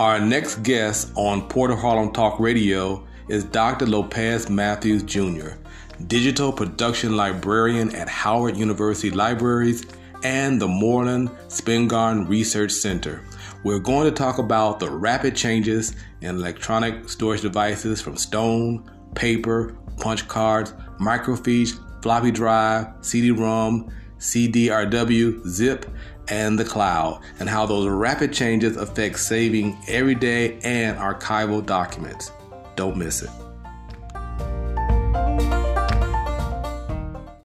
Our next guest on Port of Harlem Talk Radio is Dr. Lopez Matthews Jr., digital production librarian at Howard University Libraries and the Moorland Spingarn Research Center. We're going to talk about the rapid changes in electronic storage devices from stone, paper, punch cards, microfiche, floppy drive, CD-ROM, CDRW, zip, and the cloud, and how those rapid changes affect saving everyday and archival documents. Don't miss it.